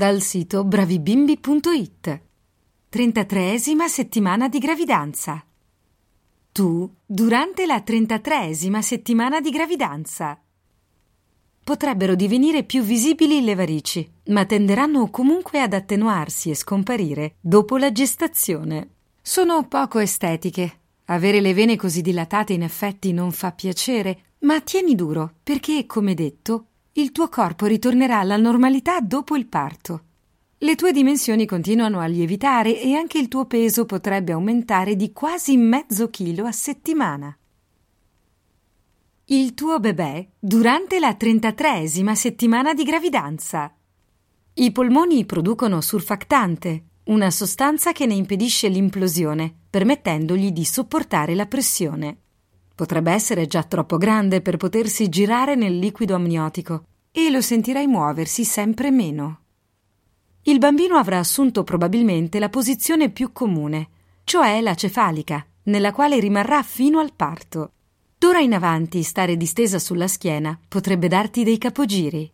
dal sito bravibimbi.it. 33esima settimana di gravidanza. Tu durante la 33esima settimana di gravidanza. Potrebbero divenire più visibili le varici, ma tenderanno comunque ad attenuarsi e scomparire dopo la gestazione. Sono poco estetiche. Avere le vene così dilatate in effetti non fa piacere, ma tieni duro, perché, come detto, il tuo corpo ritornerà alla normalità dopo il parto. Le tue dimensioni continuano a lievitare e anche il tuo peso potrebbe aumentare di quasi mezzo chilo a settimana. Il tuo bebè durante la 33esima settimana di gravidanza. I polmoni producono surfactante, una sostanza che ne impedisce l'implosione, permettendogli di sopportare la pressione. Potrebbe essere già troppo grande per potersi girare nel liquido amniotico e lo sentirai muoversi sempre meno. Il bambino avrà assunto probabilmente la posizione più comune, cioè la cefalica, nella quale rimarrà fino al parto. D'ora in avanti stare distesa sulla schiena potrebbe darti dei capogiri.